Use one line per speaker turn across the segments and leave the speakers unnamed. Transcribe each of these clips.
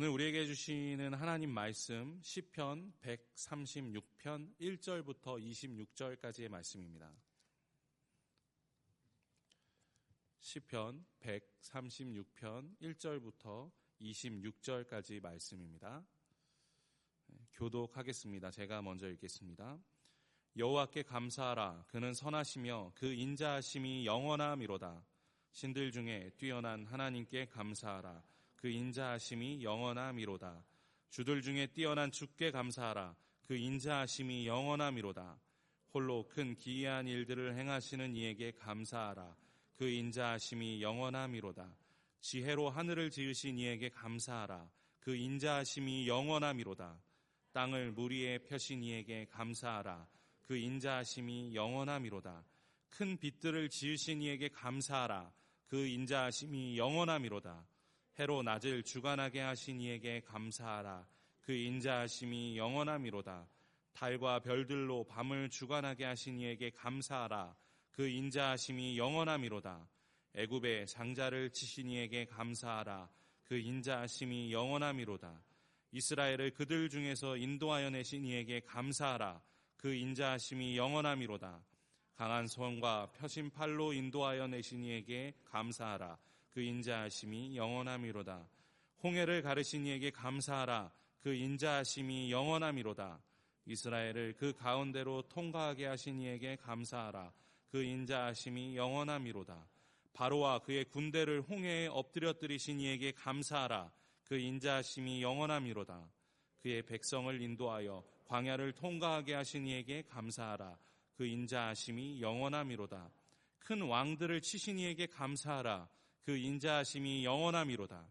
오늘 우리에게 주시는 하나님 말씀 시편 136편 1절부터 26절까지의 말씀입니다. 시편 136편 1절부터 26절까지 말씀입니다. 네, 교독하겠습니다. 제가 먼저 읽겠습니다. 여호와께 감사하라 그는 선하시며 그 인자하심이 영원함이로다. 신들 중에 뛰어난 하나님께 감사하라 그 인자하심이 영원함이로다. 주들 중에 뛰어난 주께 감사하라. 그 인자하심이 영원함이로다. 홀로 큰 기이한 일들을 행하시는 이에게 감사하라. 그 인자하심이 영원함이로다. 지혜로 하늘을 지으신 이에게 감사하라. 그 인자하심이 영원함이로다. 땅을 물 위에 펴신 이에게 감사하라. 그 인자하심이 영원함이로다. 큰 빛들을 지으신 이에게 감사하라. 그 인자하심이 영원함이로다. 해로 낮을 주관하게 하신 이에게 감사하라. 그 인자하심이 영원함이로다. 달과 별들로 밤을 주관하게 하신 이에게 감사하라. 그 인자하심이 영원함이로다. 애굽의 장자를 치신 이에게 감사하라. 그 인자하심이 영원함이로다. 이스라엘을 그들 중에서 인도하여 내신 이에게 감사하라. 그 인자하심이 영원함이로다. 강한 손과 펴신 팔로 인도하여 내신 이에게 감사하라. 그 인자하심이 영원함이로다. 홍해를 가르신 이에게 감사하라. 그 인자하심이 영원함이로다. 이스라엘을 그 가운데로 통과하게 하신 이에게 감사하라. 그 인자하심이 영원함이로다. 바로와 그의 군대를 홍해에 엎드려뜨리신 이에게 감사하라. 그 인자하심이 영원함이로다. 그의 백성을 인도하여 광야를 통과하게 하신 이에게 감사하라. 그 인자하심이 영원함이로다. 큰 왕들을 치신 이에게 감사하라. 그 인자하심이 영원함이로다.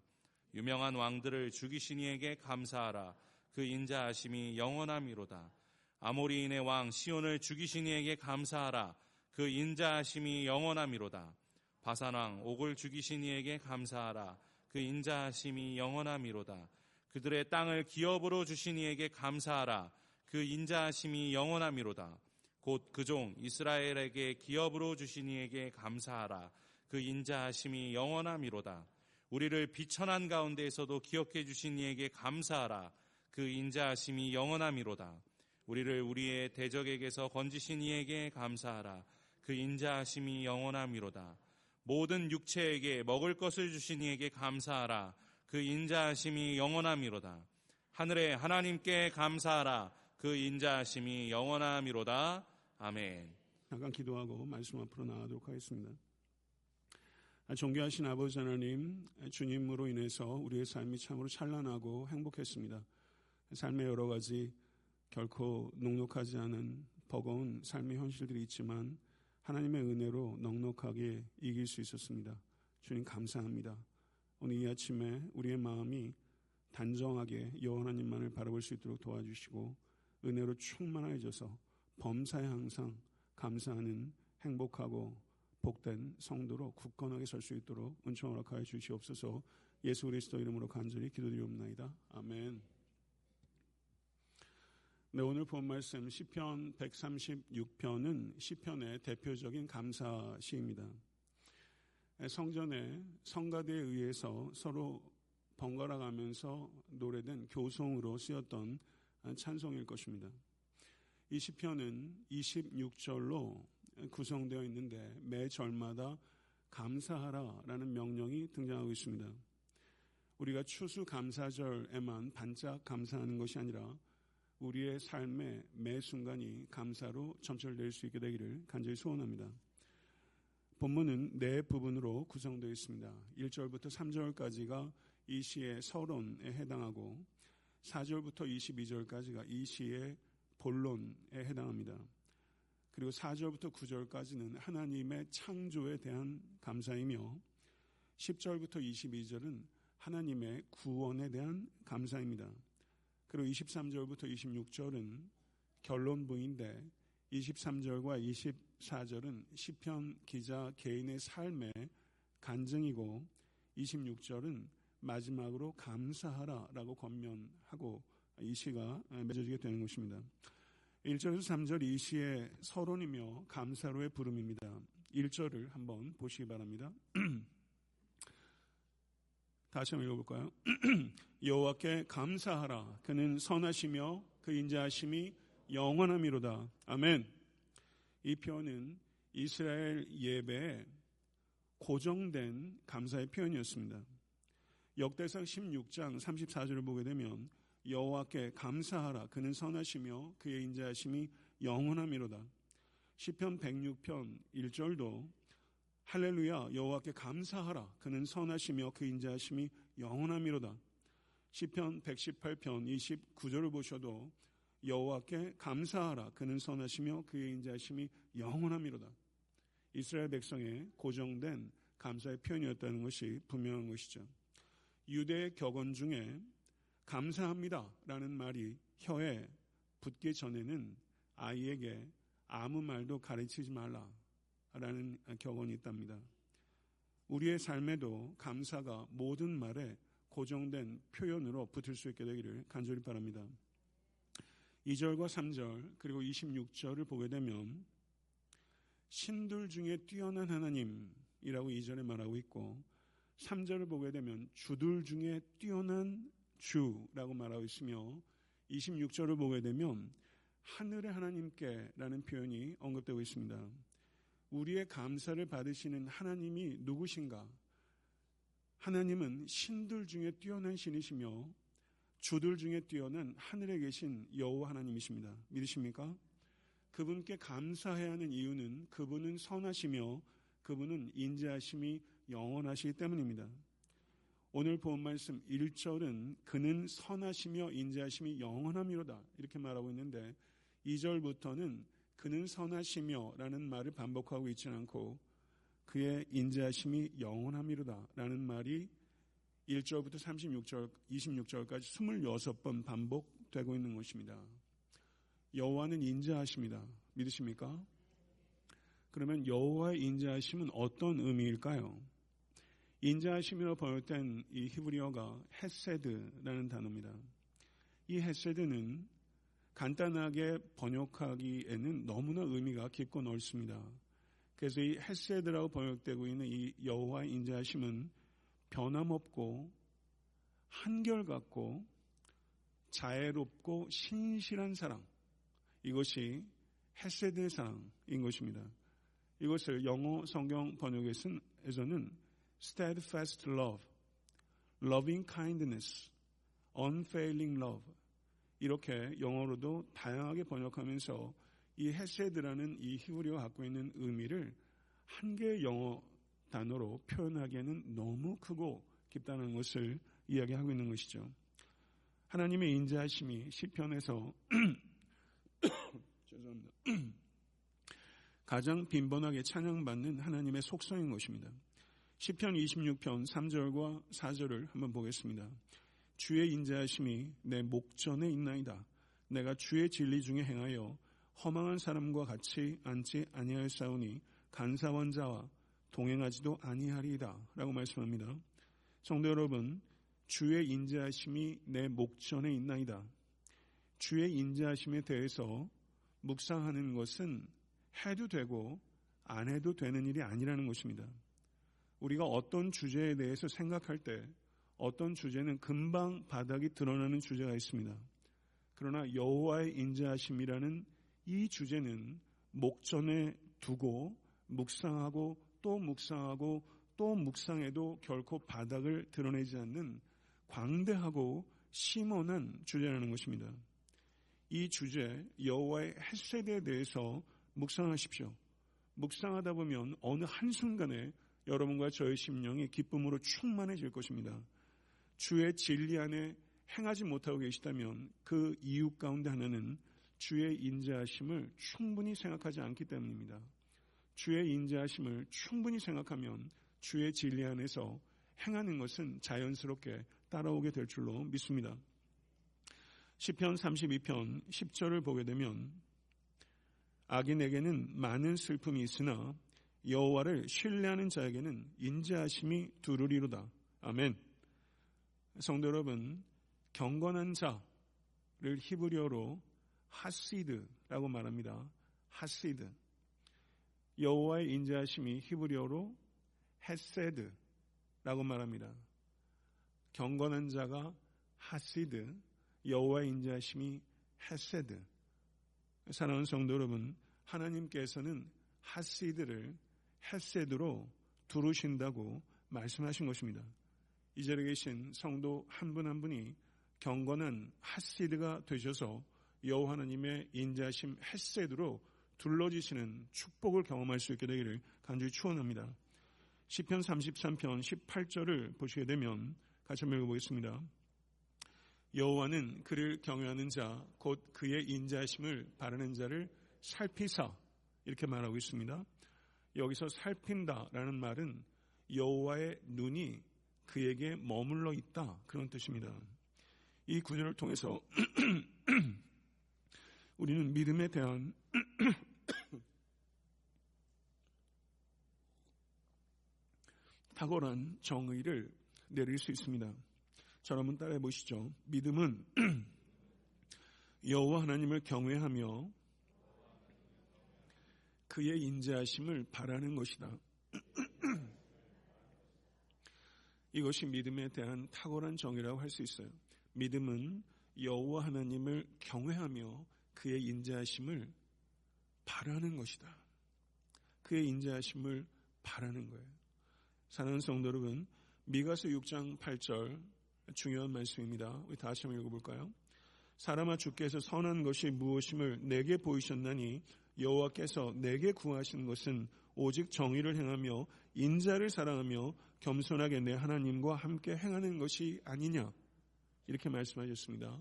유명한 왕들을 죽이신 이에게 감사하라. 그 인자하심이 영원함이로다. 아모리인의 왕 시온을 죽이신 이에게 감사하라. 그 인자하심이 영원함이로다. 바산왕 옥을 죽이신 이에게 감사하라. 그 인자하심이 영원함이로다. 그들의 땅을 기업으로 주신 이에게 감사하라. 그 인자하심이 영원함이로다. 곧 그 종 이스라엘에게 기업으로 주신 이에게 감사하라. 그 인자하심이 영원함이로다. 우리를 비천한 가운데에서도 기억해 주신 이에게 감사하라. 그 인자하심이 영원함이로다. 우리를 우리의 대적에게서 건지신 이에게 감사하라. 그 인자하심이 영원함이로다. 모든 육체에게 먹을 것을 주신 이에게 감사하라. 그 인자하심이 영원함이로다. 하늘의 하나님께 감사하라. 그 인자하심이 영원함이로다. 아멘.
잠깐 기도하고 말씀 앞으로 나가도록 하겠습니다. 존귀하신 아버지 하나님, 주님으로 인해서 우리의 삶이 참으로 찬란하고 행복했습니다. 삶의 여러 가지 결코 녹록하지 않은 버거운 삶의 현실들이 있지만 하나님의 은혜로 넉넉하게 이길 수 있었습니다. 주님 감사합니다. 오늘 이 아침에 우리의 마음이 단정하게 여호와 하나님만을 바라볼 수 있도록 도와주시고 은혜로 충만해져서 범사에 항상 감사하는 행복하고 복된 성도로 굳건하게 설 수 있도록 은총 허락하여 주시옵소서 예수 그리스도 이름으로 간절히 기도드리옵나이다. 아멘. 네, 오늘 본 말씀 시편 136편은 시편의 대표적인 감사 시입니다. 성전에 성가대에 의해서 서로 번갈아 가면서 노래된 교송으로 쓰였던 찬송일 것입니다. 이 시편은 26절로 구성되어 있는데 매 절마다 감사하라라는 명령이 등장하고 있습니다. 우리가 추수 감사절에만 반짝 감사하는 것이 아니라 우리의 삶의 매 순간이 감사로 점철될 수 있게 되기를 간절히 소원합니다. 본문은 네 부분으로 구성되어 있습니다. 1절부터 3절까지가 이 시의 서론에 해당하고 4절부터 22절까지가 이 시의 본론에 해당합니다. 그리고 4절부터 9절까지는 하나님의 창조에 대한 감사이며 10절부터 22절은 하나님의 구원에 대한 감사입니다. 그리고 23절부터 26절은 결론부인데 23절과 24절은 시편 기자 개인의 삶의 간증이고 26절은 마지막으로 감사하라라고 권면하고 이 시가 맺어지게 되는 것입니다. 1절에서 3절 이 시의 서론이며 감사로의 부름입니다. 1절을 한번 보시기 바랍니다. 다시 한번 읽어볼까요? 여호와께 감사하라. 그는 선하시며 그 인자하심이 영원함이로다. 아멘. 이 표현은 이스라엘 예배에 고정된 감사의 표현이었습니다. 역대상 16장 34절을 보게 되면 여호와께 감사하라 그는 선하시며 그의 인자하심이 영원함이로다. 시편 106편 1절도 할렐루야 여호와께 감사하라 그는 선하시며 그 인자하심이 영원함이로다. 시편 118편 29절을 보셔도 여호와께 감사하라 그는 선하시며 그의 인자하심이 영원함이로다. 이스라엘 백성의 고정된 감사의 표현이었다는 것이 분명한 것이죠. 유대의 격언 중에 감사합니다 라는 말이 혀에 붙기 전에는 아이에게 아무 말도 가르치지 말라 라는 격언이 있답니다. 우리의 삶에도 감사가 모든 말에 고정된 표현으로 붙을 수 있게 되기를 간절히 바랍니다. 2절과 3절 그리고 26절을 보게 되면 신들 중에 뛰어난 하나님이라고 2절에 말하고 있고 3절을 보게 되면 주들 중에 뛰어난 주라고 말하고 있으며 26절을 보게 되면 하늘의 하나님께라는 표현이 언급되고 있습니다. 우리의 감사를 받으시는 하나님이 누구신가? 하나님은 신들 중에 뛰어난 신이시며 주들 중에 뛰어난 하늘에 계신 여호와 하나님이십니다. 믿으십니까? 그분께 감사해야 하는 이유는 그분은 선하시며 그분은 인자하심이 영원하시기 때문입니다. 오늘 본 말씀 1절은 그는 선하시며 인자하심이 영원함이로다 이렇게 말하고 있는데 2절부터는 그는 선하시며 라는 말을 반복하고 있지 않고 그의 인자하심이 영원함이로다 라는 말이 1절부터 36절, 26절까지 26번 반복되고 있는 것입니다. 여호와는 인자하십니다. 믿으십니까? 그러면 여호와의 인자하심은 어떤 의미일까요? 인자하심이라 번역된 이 히브리어가 헤세드라는 단어입니다. 이 헤세드는 간단하게 번역하기에는 너무나 의미가 깊고 넓습니다. 그래서 이 헤세드라고 번역되고 있는 이 여호와의 인자하심은 변함없고 한결같고 자애롭고 신실한 사랑 이것이 헤세드의 사랑인 것입니다. 이것을 영어 성경 번역에서는 steadfast love, loving kindness, unfailing love 이렇게 영어로도 다양하게 번역하면서 이 헤세드라는 이 히브리어가 갖고 있는 의미를 한 개의 영어 단어로 표현하기에는 너무 크고 깊다는 것을 이야기하고 있는 것이죠. 하나님의 인자하심이 시편에서 죄송합니다. 가장 빈번하게 찬양받는 하나님의 속성인 것입니다. 시편 26편 3절과 4절을 한번 보겠습니다. 주의 인자하심이 내 목전에 있나이다. 내가 주의 진리 중에 행하여 허망한 사람과 같이 앉지 아니하였사오니 간사원 자와 동행하지도 아니하리이다. 라고 말씀합니다. 성도 여러분, 주의 인자하심이 내 목전에 있나이다. 주의 인자하심에 대해서 묵상하는 것은 해도 되고 안 해도 되는 일이 아니라는 것입니다. 우리가 어떤 주제에 대해서 생각할 때 어떤 주제는 금방 바닥이 드러나는 주제가 있습니다. 그러나 여호와의 인자하심이라는 이 주제는 목전에 두고 묵상하고 또 묵상하고 또 묵상해도 결코 바닥을 드러내지 않는 광대하고 심원한 주제라는 것입니다. 이 주제 여호와의 햇세대에 대해서 묵상하십시오. 묵상하다 보면 어느 한순간에 여러분과 저의 심령이 기쁨으로 충만해질 것입니다. 주의 진리 안에 행하지 못하고 계시다면 그 이유 가운데 하나는 주의 인자하심을 충분히 생각하지 않기 때문입니다. 주의 인자하심을 충분히 생각하면 주의 진리 안에서 행하는 것은 자연스럽게 따라오게 될 줄로 믿습니다. 시편 32편 10절을 보게 되면 악인에게는 많은 슬픔이 있으나 여호와를 신뢰하는 자에게는 인자하심이 두루리로다. 아멘. 성도 여러분, 경건한 자를 히브리어로 하시드라고 말합니다. 하시드. 여호와의 인자하심이 히브리어로 헤세드라고 말합니다. 경건한 자가 하시드, 여호와의 인자하심이 헤세드. 사랑하는 성도 여러분, 하나님께서는 하시드를 헤세드로 두르신다고 말씀하신 것입니다. 이 자리에 계신 성도 한 분한 한 분이 경건한 하시드가 되셔서 여호와 하나님의 인자심 헤세드로 둘러지시는 축복을 경험할 수 있게 되기를 간절히 축원합니다. 시편 33편 18절을 보시게 되면 같이 한번 읽어보겠습니다. 여호와는 그를 경외하는 자, 곧 그의 인자심을 바라는 자를 살피사 이렇게 말하고 있습니다. 여기서 살핀다라는 말은 여호와의 눈이 그에게 머물러 있다 그런 뜻입니다. 이 구절을 통해서 우리는 믿음에 대한 탁월한 정의를 내릴 수 있습니다. 저를 한번 따라해 보시죠. 믿음은 여호와 하나님을 경외하며 그의 인자하심을 바라는 것이다. 이것이 믿음에 대한 탁월한 정의라고 할 수 있어요. 믿음은 여호와 하나님을 경외하며 그의 인자하심을 바라는 것이다. 그의 인자하심을 바라는 거예요. 사랑하는 성도 여러분, 미가서 6장 8절 중요한 말씀입니다. 우리 다시 한번 읽어볼까요? 사람아 주께서 선한 것이 무엇임을 내게 보이셨나니 여호와께서 내게 구하신 것은 오직 정의를 행하며 인자를 사랑하며 겸손하게 내 하나님과 함께 행하는 것이 아니냐 이렇게 말씀하셨습니다.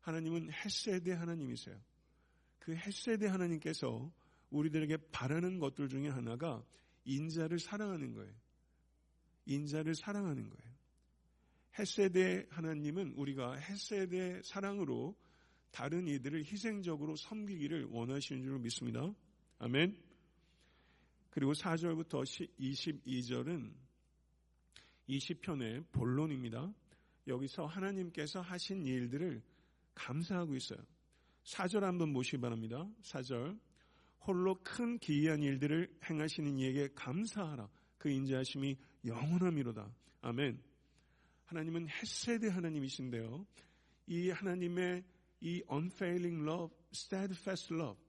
하나님은 햇세대 하나님이세요. 그 햇세대 하나님께서 우리들에게 바라는 것들 중에 하나가 인자를 사랑하는 거예요. 인자를 사랑하는 거예요. 햇세대 하나님은 우리가 햇세대 사랑으로 다른 이들을 희생적으로 섬기기를 원하시는 줄 믿습니다. 아멘. 그리고 4절부터 22절은 20편의 본론입니다. 여기서 하나님께서 하신 일들을 감사하고 있어요. 4절 한번 보시기 바랍니다. 4절. 홀로 큰 기이한 일들을 행하시는 이에게 감사하라. 그 인자하심이 영원함이로다. 아멘. 하나님은 햇세대 하나님이신데요. 이 하나님의 이 unfailing love, steadfast love,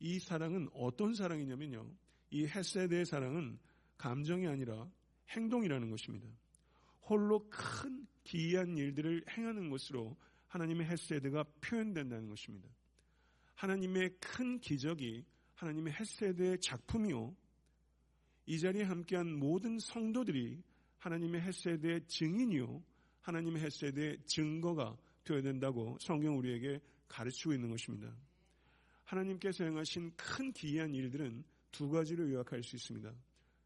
이 사랑은 어떤 사랑이냐면요. 이 햇세대의 사랑은 감정이 아니라 행동이라는 것입니다. 홀로 큰 기이한 일들을 행하는 것으로 하나님의 햇세대가 표현된다는 것입니다. 하나님의 큰 기적이 하나님의 햇세대의 작품이요. 이 자리에 함께한 모든 성도들이 하나님의 햇세대의 증인이요. 하나님의 햇세대의 증거가 되어야 된다고 성경 우리에게 가르치고 있는 것입니다. 하나님께서 행하신 큰 기이한 일들은 두 가지로 요약할 수 있습니다.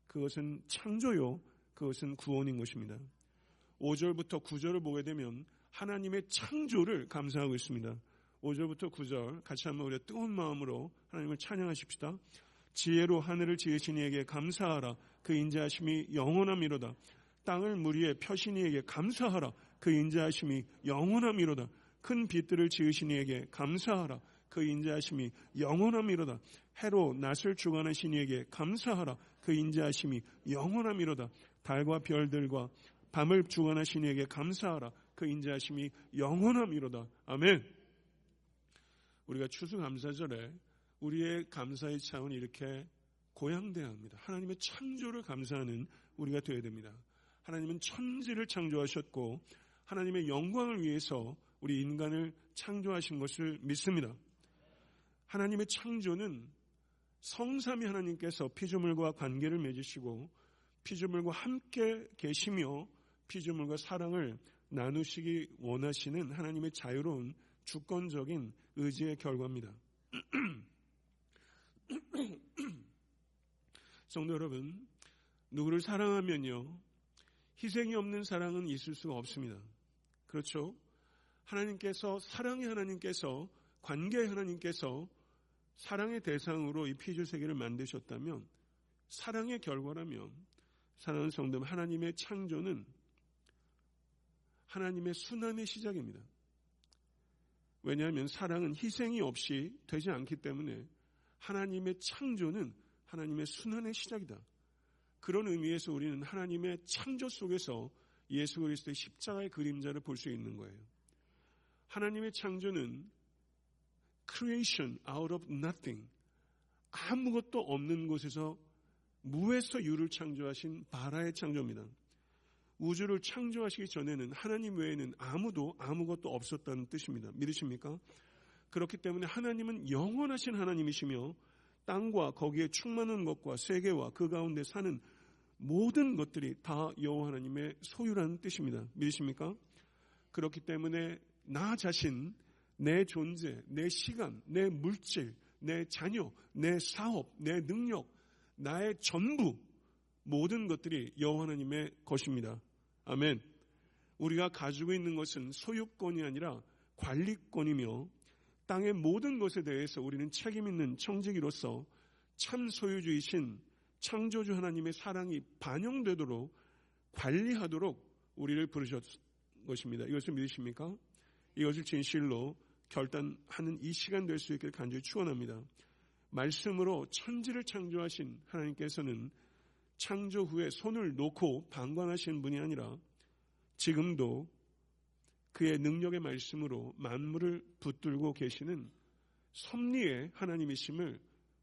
그것은 창조요, 그것은 구원인 것입니다. 5절부터 9절을 보게 되면 하나님의 창조를 감사하고 있습니다. 5절부터 9절 같이 한번 우리 뜨거운 마음으로 하나님을 찬양하십시다. 지혜로 하늘을 지으신 이에게 감사하라. 그 인자하심이 영원함이로다. 땅을 물 위에 펴신 이에게 감사하라. 그 인자하심이 영원함이로다. 큰 빛들을 지으신 이에게 감사하라. 그 인자하심이 영원함이로다. 해로 낯을 주관하신 이에게 감사하라. 그 인자하심이 영원함이로다. 달과 별들과 밤을 주관하신 이에게 감사하라. 그 인자하심이 영원함이로다. 아멘. 우리가 추수감사절에 우리의 감사의 차원이 이렇게 고양돼야 합니다. 하나님의 창조를 감사하는 우리가 되어야 됩니다. 하나님은 천지를 창조하셨고 하나님의 영광을 위해서 우리 인간을 창조하신 것을 믿습니다. 하나님의 창조는 성삼이 하나님께서 피조물과 관계를 맺으시고 피조물과 함께 계시며 피조물과 사랑을 나누시기 원하시는 하나님의 자유로운 주권적인 의지의 결과입니다. 성도 여러분, 누구를 사랑하면요, 희생이 없는 사랑은 있을 수가 없습니다. 그렇죠? 하나님께서 사랑의 하나님께서 관계의 하나님께서 사랑의 대상으로 이 피조 세계를 만드셨다면 사랑의 결과라면 사랑하는 성도 하나님의 창조는 하나님의 순환의 시작입니다. 왜냐하면 사랑은 희생이 없이 되지 않기 때문에 하나님의 창조는 하나님의 순환의 시작이다. 그런 의미에서 우리는 하나님의 창조 속에서 예수 그리스도의 십자가의 그림자를 볼 수 있는 거예요. 하나님의 창조는 creation out of nothing. 아무것도 없는 곳에서 무에서 유를 창조하신 바라의 창조입니다. 우주를 창조하시기 전에는 하나님 외에는 아무도 아무것도 없었다는 뜻입니다. 믿으십니까? 그렇기 때문에 하나님은 영원하신 하나님이시며 땅과 거기에 충만한 것과 세계와 그 가운데 사는 모든 것들이 다 여호와 하나님의 소유라는 뜻입니다. 믿으십니까? 그렇기 때문에 나 자신, 내 존재, 내 시간, 내 물질, 내 자녀, 내 사업, 내 능력, 나의 전부 모든 것들이 여호와 하나님의 것입니다. 아멘. 우리가 가지고 있는 것은 소유권이 아니라 관리권이며 땅의 모든 것에 대해서 우리는 책임 있는 청지기로서 참 소유주이신 창조주 하나님의 사랑이 반영되도록 관리하도록 우리를 부르셨 것입니다. 이것을 믿으십니까? 이것을 진실로 결단하는 이 시간 될 수 있기를 간절히 축원합니다. 말씀으로 천지를 창조하신 하나님께서는 창조 후에 손을 놓고 방관하신 분이 아니라 지금도 그의 능력의 말씀으로 만물을 붙들고 계시는 섭리의 하나님이심을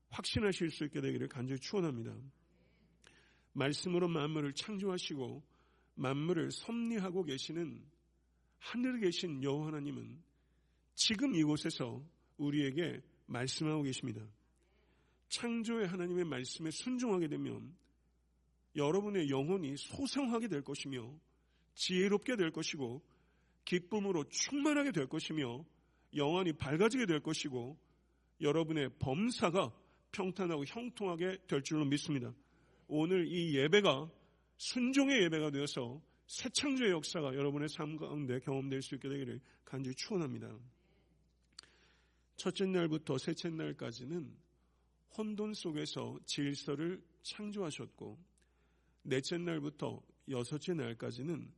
확신하실 수 있게 되기를 간절히 축원합니다. 말씀으로 만물을 창조하시고 만물을 섭리하고 계시는 하늘에 계신 여호와 하나님은 지금 이곳에서 우리에게 말씀하고 계십니다. 창조의 하나님의 말씀에 순종하게 되면 여러분의 영혼이 소생하게 될 것이며 지혜롭게 될 것이고 기쁨으로 충만하게 될 것이며 영원히 밝아지게 될 것이고 여러분의 범사가 평탄하고 형통하게 될 줄로 믿습니다. 오늘 이 예배가 순종의 예배가 되어서 새 창조의 역사가 여러분의 삶 가운데 경험될 수 있게 되기를 간절히 축원합니다. 첫째 날부터 셋째 날까지는 혼돈 속에서 질서를 창조하셨고 넷째 날부터 여섯째 날까지는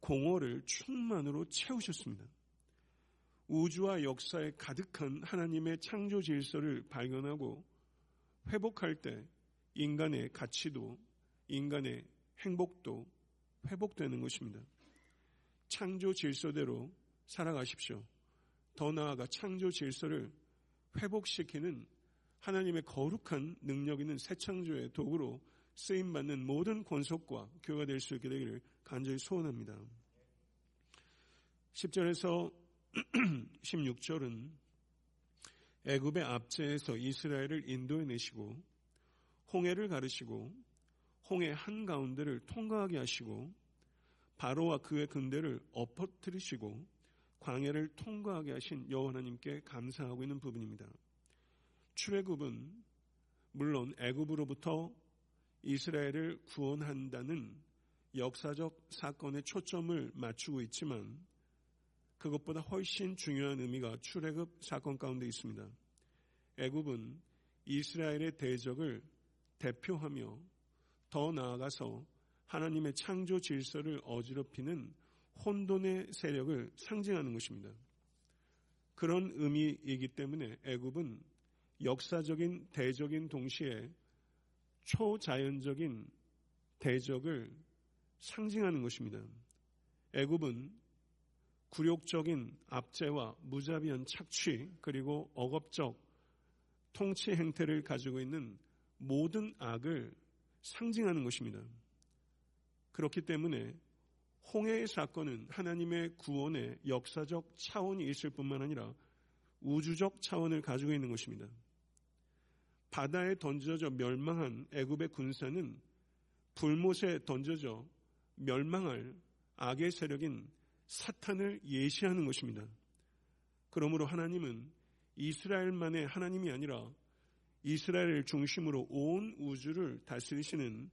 공허를 충만으로 채우셨습니다. 우주와 역사에 가득한 하나님의 창조 질서를 발견하고 회복할 때 인간의 가치도 인간의 행복도 회복되는 것입니다. 창조 질서대로 살아가십시오. 더 나아가 창조 질서를 회복시키는 하나님의 거룩한 능력 있는 새 창조의 도구로 쓰임 받는 모든 권속과 교회가 될 수 있게 되기를 간절히 소원합니다. 10절에서 16절은 애굽의 압제에서 이스라엘을 인도해 내시고 홍해를 가르시고 홍해 한 가운데를 통과하게 하시고 바로와 그의 군대를 엎어뜨리시고 광해를 통과하게 하신 여호와 하나님께 감사하고 있는 부분입니다. 출애굽은 물론 애굽으로부터 이스라엘을 구원한다는 역사적 사건에 초점을 맞추고 있지만 그것보다 훨씬 중요한 의미가 출애굽 사건 가운데 있습니다. 애굽은 이스라엘의 대적을 대표하며 더 나아가서 하나님의 창조 질서를 어지럽히는 혼돈의 세력을 상징하는 것입니다. 그런 의미이기 때문에 애굽은 역사적인 대적인 동시에 초자연적인 대적을 상징하는 것입니다. 애굽은 굴욕적인 압제와 무자비한 착취 그리고 억압적 통치 행태를 가지고 있는 모든 악을 상징하는 것입니다. 그렇기 때문에 홍해의 사건은 하나님의 구원의 역사적 차원이 있을 뿐만 아니라 우주적 차원을 가지고 있는 것입니다. 바다에 던져져 멸망한 애굽의 군사는 불못에 던져져 멸망할 악의 세력인 사탄을 예시하는 것입니다. 그러므로 하나님은 이스라엘만의 하나님이 아니라 이스라엘을 중심으로 온 우주를 다스리시는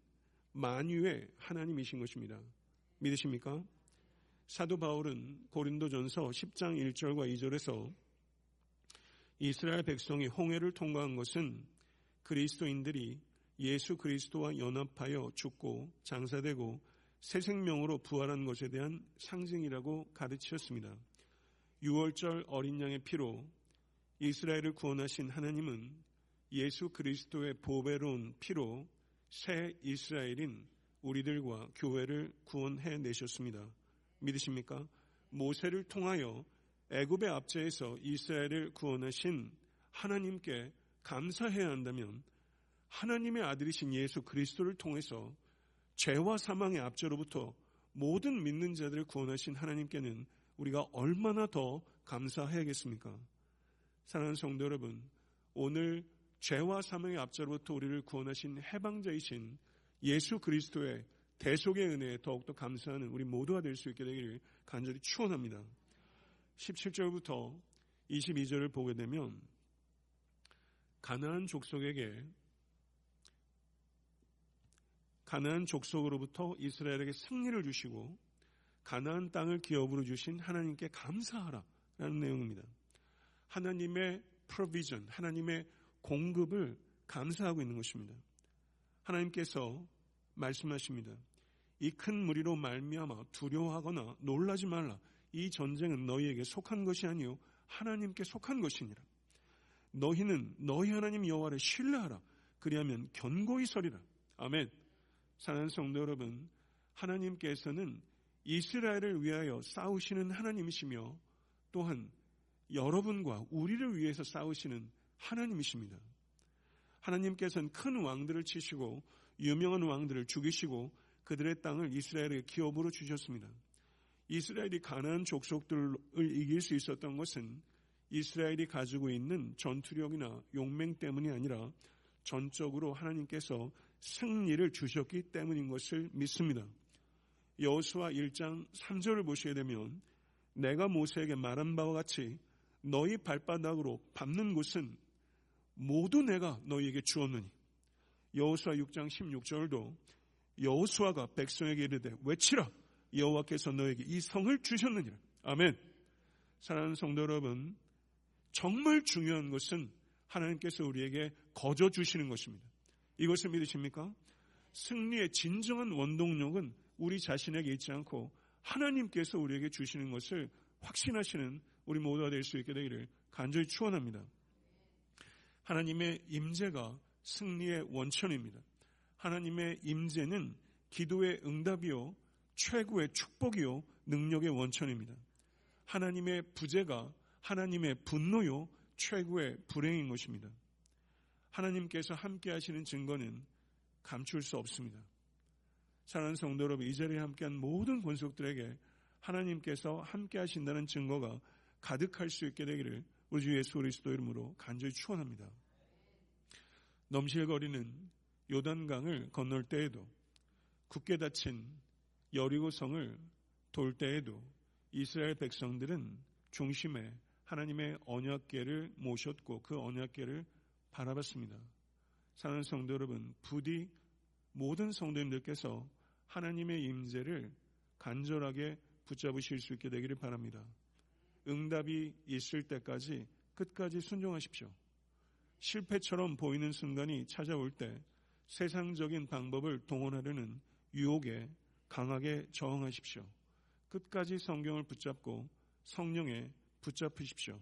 만유의 하나님이신 것입니다. 믿으십니까? 사도 바울은 고린도전서 10장 1절과 2절에서 이스라엘 백성이 홍해를 통과한 것은 그리스도인들이 예수 그리스도와 연합하여 죽고 장사되고 새 생명으로 부활한 것에 대한 상징이라고 가르치셨습니다. 6월절 어린 양의 피로 이스라엘을 구원하신 하나님은 예수 그리스도의 보배로운 피로 새 이스라엘인 우리들과 교회를 구원해 내셨습니다. 믿으십니까? 모세를 통하여 애굽의 압제에서 이스라엘을 구원하신 하나님께 감사해야 한다면 하나님의 아들이신 예수 그리스도를 통해서 죄와 사망의 압제로부터 모든 믿는 자들을 구원하신 하나님께는 우리가 얼마나 더 감사해야겠습니까? 사랑하는 성도 여러분, 오늘 죄와 사망의 압제로부터 우리를 구원하신 해방자이신 예수 그리스도의 대속의 은혜에 더욱더 감사하는 우리 모두가 될 수 있게 되기를 간절히 축원합니다. 17절부터 22절을 보게 되면 가나안 족속에게 가나안 족속으로부터 이스라엘에게 승리를 주시고 가나안 땅을 기업으로 주신 하나님께 감사하라라는 내용입니다. 하나님의 프로비전, 하나님의 공급을 감사하고 있는 것입니다. 하나님께서 말씀하십니다. 이 큰 무리로 말미암아 두려워하거나 놀라지 말라. 이 전쟁은 너희에게 속한 것이 아니요 하나님께 속한 것이니라. 너희는 너희 하나님 여호와를 신뢰하라. 그리하면 견고히 서리라. 아멘. 사랑하는 성도 여러분, 하나님께서는 이스라엘을 위하여 싸우시는 하나님이시며 또한 여러분과 우리를 위해서 싸우시는 하나님이십니다. 하나님께서는 큰 왕들을 치시고 유명한 왕들을 죽이시고 그들의 땅을 이스라엘에게 기업으로 주셨습니다. 이스라엘이 가난한 족속들을 이길 수 있었던 것은 이스라엘이 가지고 있는 전투력이나 용맹 때문이 아니라 전적으로 하나님께서 승리를 주셨기 때문인 것을 믿습니다. 여호수아 1장 3절을 보시게 되면 내가 모세에게 말한 바와 같이 너희 발바닥으로 밟는 곳은 모두 내가 너희에게 주었느니 여호수아 6장 16절도 여호수아가 백성에게 이르되 외치라 여호와께서 너에게 이 성을 주셨느니라. 아멘. 사랑하는 성도 여러분, 정말 중요한 것은 하나님께서 우리에게 거저 주시는 것입니다. 이것을 믿으십니까? 승리의 진정한 원동력은 우리 자신에게 있지 않고 하나님께서 우리에게 주시는 것을 확신하시는 우리 모두가 될 수 있게 되기를 간절히 축원합니다. 하나님의 임재가 승리의 원천입니다. 하나님의 임재는 기도의 응답이요 최고의 축복이요 능력의 원천입니다. 하나님의 부재가 하나님의 분노요 최고의 불행인 것입니다. 하나님께서 함께 하시는 증거는 감출 수 없습니다. 사랑하는 성도 여러분, 이 자리에 함께한 모든 권속들에게 하나님께서 함께 하신다는 증거가 가득할 수 있게 되기를 우리 주 예수 그리스도 이름으로 간절히 축원합니다. 넘실거리는 요단강을 건널 때에도 굳게 닫힌 여리고성을 돌 때에도 이스라엘 백성들은 중심에 하나님의 언약계를 모셨고 그 언약계를 바라봤습니다. 사는 성도 여러분, 부디 모든 성도님들께서 하나님의 임재를 간절하게 붙잡으실 수 있게 되기를 바랍니다. 응답이 있을 때까지 끝까지 순종하십시오. 실패처럼 보이는 순간이 찾아올 때 세상적인 방법을 동원하려는 유혹에 강하게 저항하십시오. 끝까지 성경을 붙잡고 성령에 붙잡으십시오.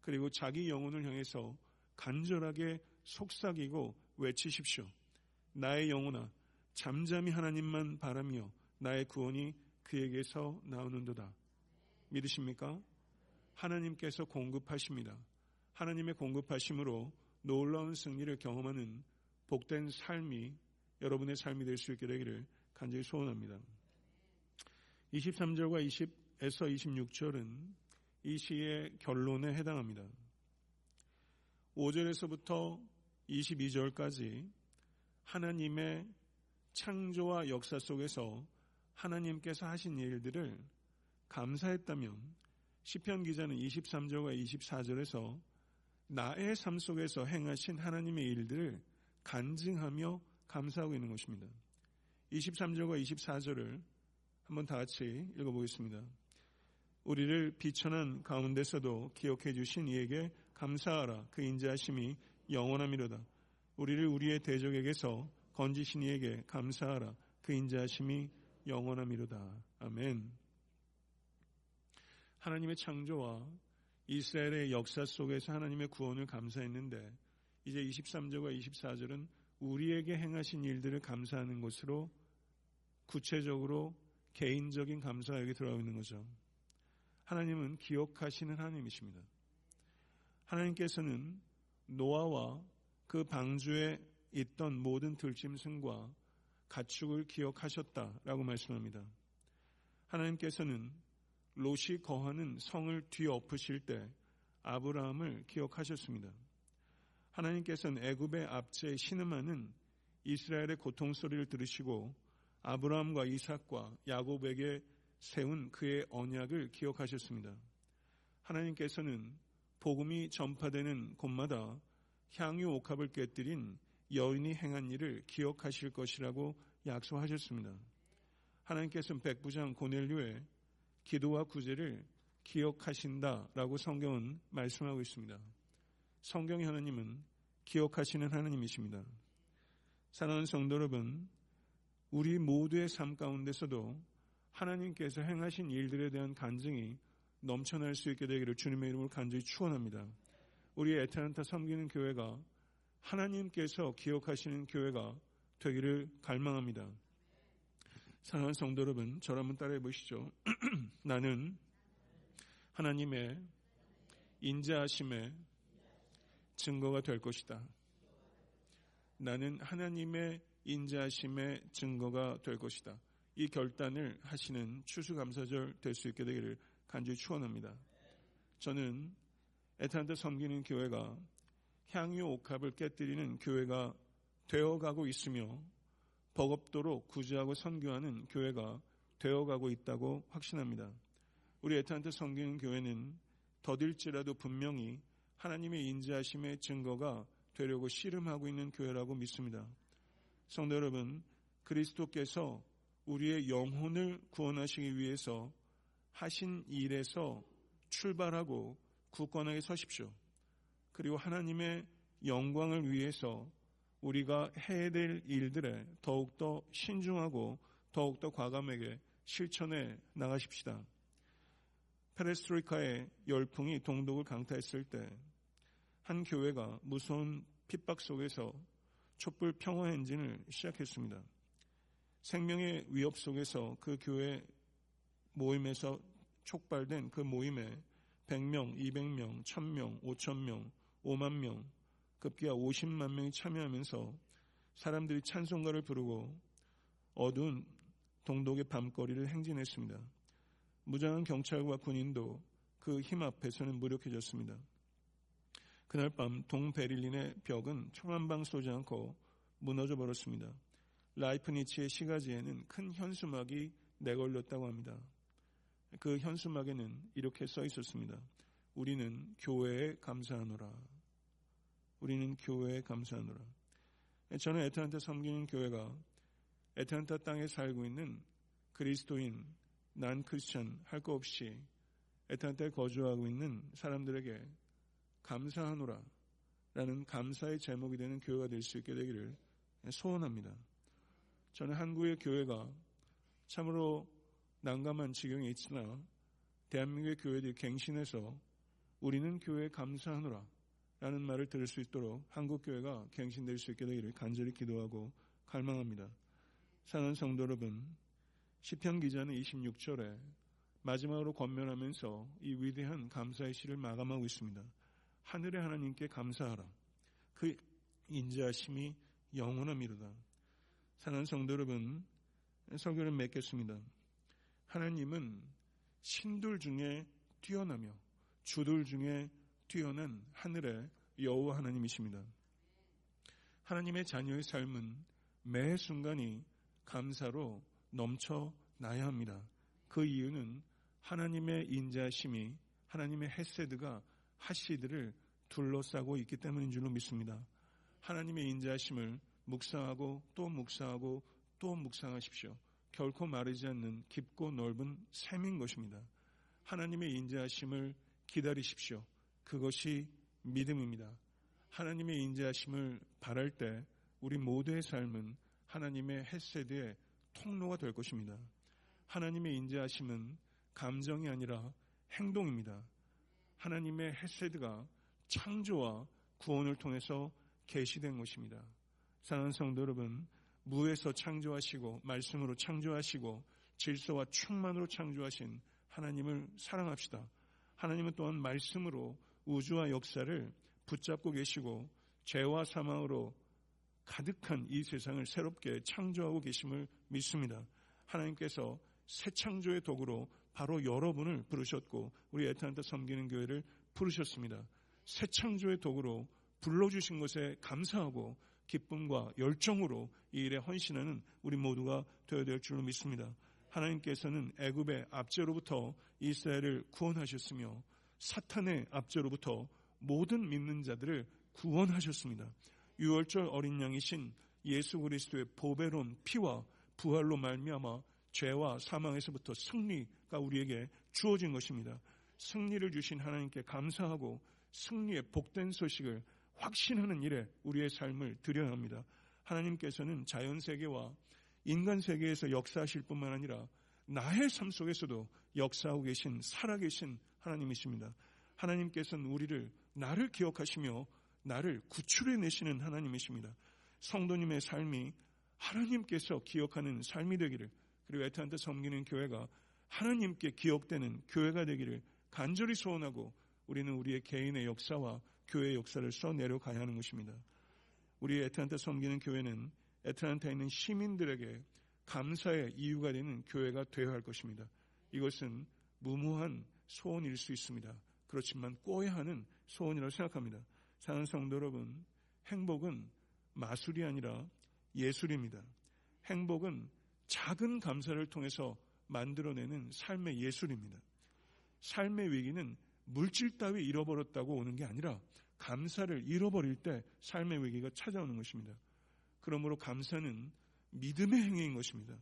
그리고 자기 영혼을 향해서 간절하게 속삭이고 외치십시오. 나의 영혼아, 잠잠히 하나님만 바라며 나의 구원이 그에게서 나오는도다. 믿으십니까? 하나님께서 공급하십니다. 하나님의 공급하심으로 놀라운 승리를 경험하는 복된 삶이 여러분의 삶이 될 수 있게 되기를 간절히 소원합니다. 23절과 20에서 26절은 이 시의 결론에 해당합니다. 5절에서부터 22절까지 하나님의 창조와 역사 속에서 하나님께서 하신 일들을 감사했다면 시편 기자는 23절과 24절에서 나의 삶 속에서 행하신 하나님의 일들을 간증하며 감사하고 있는 것입니다. 23절과 24절을 한번 다 같이 읽어보겠습니다. 우리를 비천한 가운데서도 기억해 주신 이에게 감사하라. 그 인자하심이 영원함이로다. 우리를 우리의 대적에게서 건지신 이에게 감사하라. 그 인자하심이 영원함이로다. 아멘. 하나님의 창조와 이스라엘의 역사 속에서 하나님의 구원을 감사했는데 이제 23절과 24절은 우리에게 행하신 일들을 감사하는 것으로 구체적으로 개인적인 여기 들어가 있는 거죠. 하나님은 기억하시는 하나님이십니다. 하나님께서는 노아와 그 방주에 있던 모든 들짐승과 가축을 기억하셨다라고 말씀합니다. 하나님께서는 롯이 거하는 성을 뒤엎으실 때 아브라함을 기억하셨습니다. 하나님께서는 애굽의 압제에 신음하는 이스라엘의 고통 소리를 들으시고 아브라함과 이삭과 야곱에게 세운 그의 언약을 기억하셨습니다. 하나님께서는 복음이 전파되는 곳마다 향유 옥합을 깨뜨린 여인이 행한 일을 기억하실 것이라고 약속하셨습니다. 하나님께서는 백부장 고넬류의 기도와 구제를 기억하신다라고 성경은 말씀하고 있습니다. 성경의 하나님은 기억하시는 하나님이십니다. 사랑하는 성도 여러분, 우리 모두의 삶 가운데서도 하나님께서 행하신 일들에 대한 간증이 넘쳐날 수 있게 되기를 주님의 이름으로 간절히 축원합니다. 우리 에타란타 섬기는 교회가 하나님께서 기억하시는 교회가 되기를 갈망합니다. 사랑하는 성도 여러분, 저를 한번 따라해 보시죠. 나는 하나님의 인자하심의 증거가 될 것이다. 나는 하나님의 인자하심의 증거가 될 것이다. 이 결단을 하시는 추수감사절 될 수 있게 되기를 간절히 축원합니다. 저는 에탄트 섬기는 교회가 향유 옥합을 깨뜨리는 교회가 되어가고 있으며 버겁도록 구제하고 선교하는 교회가 되어가고 있다고 확신합니다. 우리 에탄트 섬기는 교회는 더딜지라도 분명히 하나님의 인자하심의 증거가 되려고 씨름하고 있는 교회라고 믿습니다. 성도 여러분, 그리스도께서 우리의 영혼을 구원하시기 위해서 하신 일에서 출발하고 굳건하게 서십시오. 그리고 하나님의 영광을 위해서 우리가 해야 될 일들에 더욱더 신중하고 더욱더 과감하게 실천해 나가십시다. 페레스트로이카의 열풍이 동독을 강타했을 때 한 교회가 무서운 핍박 속에서 촛불 평화 행진을 시작했습니다. 생명의 위협 속에서 그 교회 모임에서 촉발된 그 모임에 100명, 200명, 1000명, 5000명, 5만 명, 급기야 50만 명이 참여하면서 사람들이 찬송가를 부르고 어두운 동독의 밤거리를 행진했습니다. 무장한 경찰과 군인도 그 힘 앞에서는 무력해졌습니다. 그날 밤 동베를린의 벽은 총한방 쏘지 않고 무너져 버렸습니다. 라이프니치의 시가지에는 큰 현수막이 내걸렸다고 합니다. 그 현수막에는 이렇게 써 있었습니다. 우리는 교회에 감사하노라. 우리는 교회에 감사하노라. 저는 에트란타 섬기는 교회가 에트란타 땅에 살고 있는 그리스도인, 난 크리스천 할거 없이 에트란타에 거주하고 있는 사람들에게 감사하노라 라는 감사의 제목이 되는 교회가 될 수 있게 되기를 소원합니다. 저는 한국의 교회가 참으로 난감한 지경에 있으나 대한민국의 교회들이 갱신해서 우리는 교회에 감사하노라 라는 말을 들을 수 있도록 한국교회가 갱신될 수 있게 되기를 간절히 기도하고 갈망합니다. 사는 성도 여러분, 시편 기자는 26절에 마지막으로 권면하면서 이 위대한 감사의 시를 마감하고 있습니다. 하늘의 하나님께 감사하라. 그 인자하심이 영원함이로다. 사는 성도 여러분, 설교를 맺겠습니다. 하나님은 신들 중에 뛰어나며 주들 중에 뛰어난 하늘의 여호와 하나님이십니다. 하나님의 자녀의 삶은 매 순간이 감사로 넘쳐나야 합니다. 그 이유는 하나님의 인자심이 하나님의 헤세드가 하시드를 둘러싸고 있기 때문인 줄로 믿습니다. 하나님의 인자심을 묵상하고 또 묵상하고 또 묵상하십시오. 결코 마르지 않는 깊고 넓은 샘인 것입니다. 하나님의 인자심을 기다리십시오. 그것이 믿음입니다. 하나님의 인자심을 바랄 때 우리 모두의 삶은 하나님의 햇세드의 통로가 될 것입니다. 하나님의 인자하심은 감정이 아니라 행동입니다. 하나님의 햇세드가 창조와 구원을 통해서 계시된 것입니다. 사랑하는 성도 여러분, 무에서 창조하시고 말씀으로 창조하시고 질서와 충만으로 창조하신 하나님을 사랑합시다. 하나님은 또한 말씀으로 우주와 역사를 붙잡고 계시고 죄와 사망으로 가득한 이 세상을 새롭게 창조하고 계심을 믿습니다. 하나님께서 새 창조의 도구로 바로 여러분을 부르셨고 우리 에탄한테 섬기는 교회를 부르셨습니다. 새 창조의 도구로 불러주신 것에 감사하고 기쁨과 열정으로 이 일에 헌신하는 우리 모두가 되어야 될 줄로 믿습니다. 하나님께서는 애굽의 압제로부터 이스라엘을 구원하셨으며 사탄의 압제로부터 모든 믿는 자들을 구원하셨습니다. 유월절 어린 양이신 예수 그리스도의 보배로운 피와 부활로 말미암아 죄와 사망에서부터 승리가 우리에게 주어진 것입니다. 승리를 주신 하나님께 감사하고 승리의 복된 소식을 확신하는 일에 우리의 삶을 드려야 합니다. 하나님께서는 자연 세계와 인간 세계에서 역사하실 뿐만 아니라 나의 삶 속에서도 역사하고 계신 살아계신 하나님이십니다. 하나님께서는 우리를 나를 기억하시며 나를 구출해 내시는 하나님이십니다. 성도님의 삶이 하나님께서 기억하는 삶이 되기를 그리고 에트한테 섬기는 교회가 하나님께 기억되는 교회가 되기를 간절히 소원하고 우리는 우리의 개인의 역사와 교회의 역사를 써내려 가야 하는 것입니다. 우리 에트한테 섬기는 교회는 에트란타에 있는 시민들에게 감사의 이유가 되는 교회가 되어야 할 것입니다. 이것은 무모한 소원일 수 있습니다. 그렇지만 꿔야 하는 소원이라고 생각합니다. 사는 성도 여러분, 행복은 마술이 아니라 예술입니다. 행복은 작은 감사를 통해서 만들어내는 삶의 예술입니다. 삶의 위기는 물질 따위 잃어버렸다고 오는 게 아니라 감사를 잃어버릴 때 삶의 위기가 찾아오는 것입니다. 그러므로 감사는 믿음의 행위인 것입니다.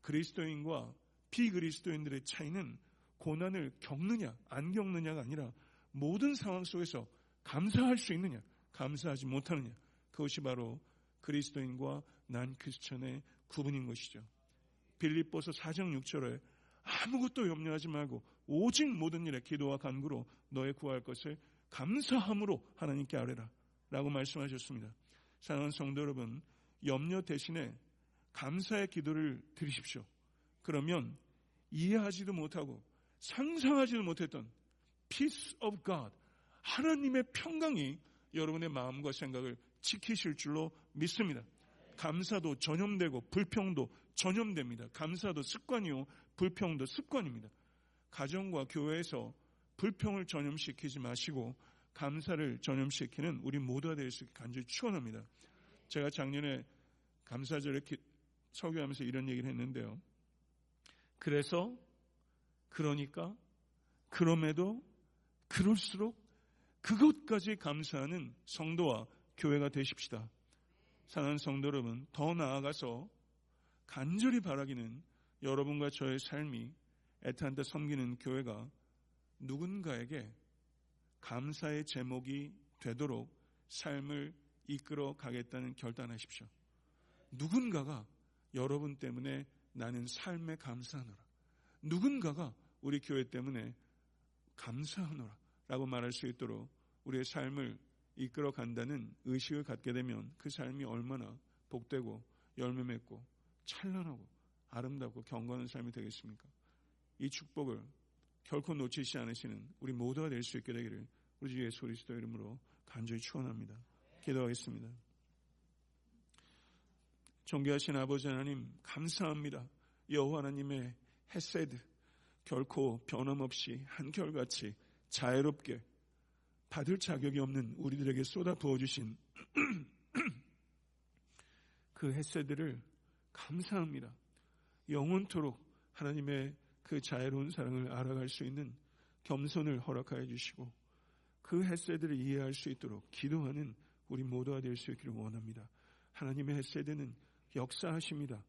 그리스도인과 비그리스도인들의 차이는 고난을 겪느냐, 안 겪느냐가 아니라 모든 상황 속에서 감사할 수 있느냐, 감사하지 못하느냐. 그것이 바로 그리스도인과 난 크리스천의 구분인 것이죠. 빌립보서 4장 6절에 아무것도 염려하지 말고 오직 모든 일에 기도와 간구로 너의 구할 것을 감사함으로 하나님께 아뢰라 라고 말씀하셨습니다. 사랑하는 성도 여러분, 염려 대신에 감사의 기도를 드리십시오. 그러면 이해하지도 못하고 상상하지도 못했던 peace of God, 하나님의 평강이 여러분의 마음과 생각을 지키실 줄로 믿습니다. 감사도 전염되고 불평도 전염됩니다. 감사도 습관이요, 불평도 습관입니다. 가정과 교회에서 불평을 전염시키지 마시고 감사를 전염시키는 우리 모두가 될 수 있게 간절히 축원합니다. 제가 작년에 감사절에 설교하면서 이런 얘기를 했는데요. 그래서 그러니까 그럼에도 그럴수록 그것까지 감사하는 성도와 교회가 되십시다. 사랑하는 성도 여러분, 더 나아가서 간절히 바라기는 여러분과 저의 삶이 애타한테 섬기는 교회가 누군가에게 감사의 제목이 되도록 삶을 이끌어 가겠다는 결단하십시오. 누군가가 여러분 때문에 나는 삶에 감사하노라. 누군가가 우리 교회 때문에 감사하노라. 라고 말할 수 있도록 우리의 삶을 이끌어 간다는 의식을 갖게 되면 그 삶이 얼마나 복되고 열매 맺고 찬란하고 아름답고 경건한 삶이 되겠습니까? 이 축복을 결코 놓치지 않으시는 우리 모두가 될 수 있게 되기를 우리 주 예수 그리스도 이름으로 간절히 축원합니다. 기도하겠습니다. 존귀하신 아버지 하나님 감사합니다. 여호와 하나님의 헤세드 결코 변함없이 한결같이 자유롭게 받을 자격이 없는 우리들에게 쏟아 부어주신 그 햇새들을 감사합니다. 영원토록 하나님의 그 자애로운 사랑을 알아갈 수 있는 겸손을 허락하여 주시고 그 햇새들을 이해할 수 있도록 기도하는 우리 모두가 될 수 있기를 원합니다. 하나님의 햇새들은 역사하십니다.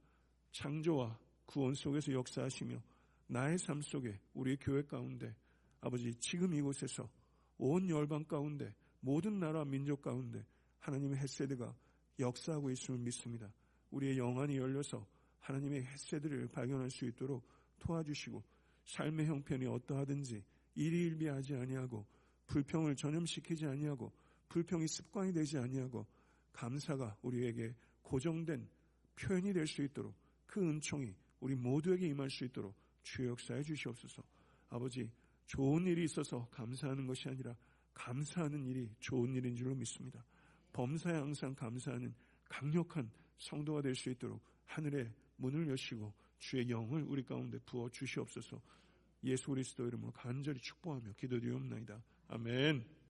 창조와 구원 속에서 역사하시며 나의 삶 속에 우리 교회 가운데 아버지 지금 이곳에서 온 열방 가운데 모든 나라 민족 가운데 하나님의 햇새드가 역사하고 있음을 믿습니다. 우리의 영안이 열려서 하나님의 햇새들을 발견할 수 있도록 도와주시고 삶의 형편이 어떠하든지 일희일비하지 아니하고 불평을 전염시키지 아니하고 불평이 습관이 되지 아니하고 감사가 우리에게 고정된 표현이 될 수 있도록 그 은총이 우리 모두에게 임할 수 있도록 주의 역사해 주시옵소서. 아버지, 좋은 일이 있어서 감사하는 것이 아니라 감사하는 일이 좋은 일인 줄로 믿습니다. 범사에 항상 감사하는 강력한 성도가 될 수 있도록 하늘의 문을 여시고 주의 영을 우리 가운데 부어 주시옵소서. 예수 그리스도 이름으로 간절히 축복하며 기도드리옵나이다. 아멘.